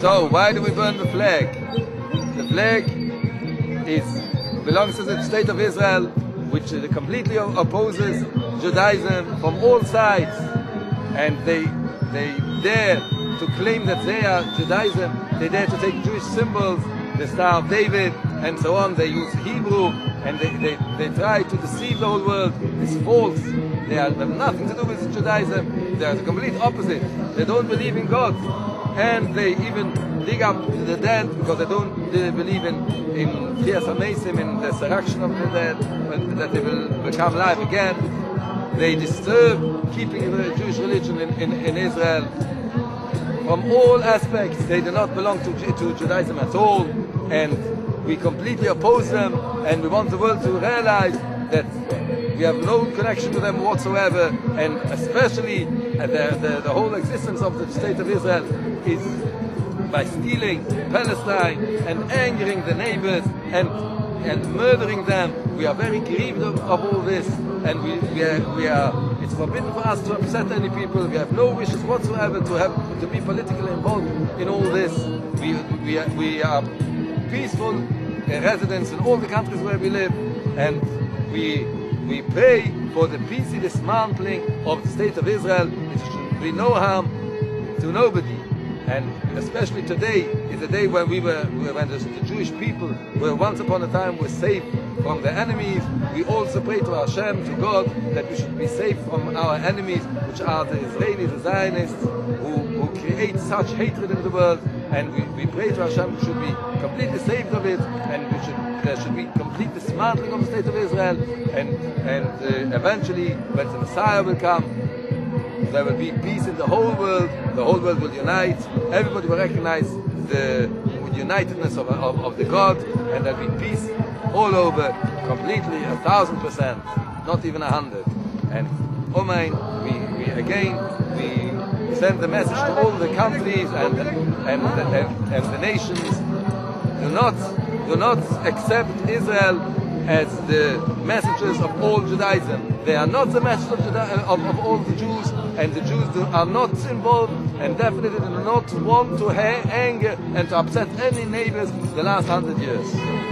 So why do we burn the flag? The flag is belongs to the state of Israel, which completely opposes Judaism from all sides, and they they dare to claim that they are Judaism. They dare to take Jewish symbols, the Star of David, and so on. They use Hebrew, and they, they, they try to deceive the whole world. It's false. They have nothing to do with Judaism. They are the complete opposite. They don't believe in God and they even dig up the dead because they don't they believe in in HaMesim, in the resurrection of the dead, that they will become alive again. They disturb keeping the Jewish religion in, in, in Israel from all aspects. They do not belong to, to Judaism at all, and we completely oppose them, and we want the world to realize that we have no connection to them whatsoever, and especially uh, the, the, the whole existence of the state of Israel is by stealing Palestine and angering the neighbors and and murdering them. We are very grieved of, of all this, and we, we, are, we are. It's forbidden for us to upset any people. We have no wishes whatsoever to have to be politically involved in all this. We we are, we are peaceful residents in all the countries where we live, and we we pray for the peaceful dismantling of the state of Israel. It should be no harm to nobody. And especially today is the day when we were, when the, Jewish people were once upon a time were safe from the enemies. We also pray to Hashem, to God, that we should be safe from our enemies, which are the Israelis, the Zionists, who, who create such hatred in the world. And we, we pray to Hashem, we should be completely saved of it, and we should there should be complete dismantling of the state of Israel, and and uh, eventually, when the Messiah will come, there will be peace in the whole world. The whole world will unite. Everybody will recognize the unitedness of, of, of the God, and there will be peace all over, completely, a thousand percent, not even a hundred. And oh Omain, we, we again we send the message to all the countries and and, and, and the nations. Do not do not accept Israel as the messengers of all Judaism. They are not the messengers of, uh, of, of, all the Jews, and the Jews are not involved and definitely do not want to anger and to upset any neighbors the last hundred years.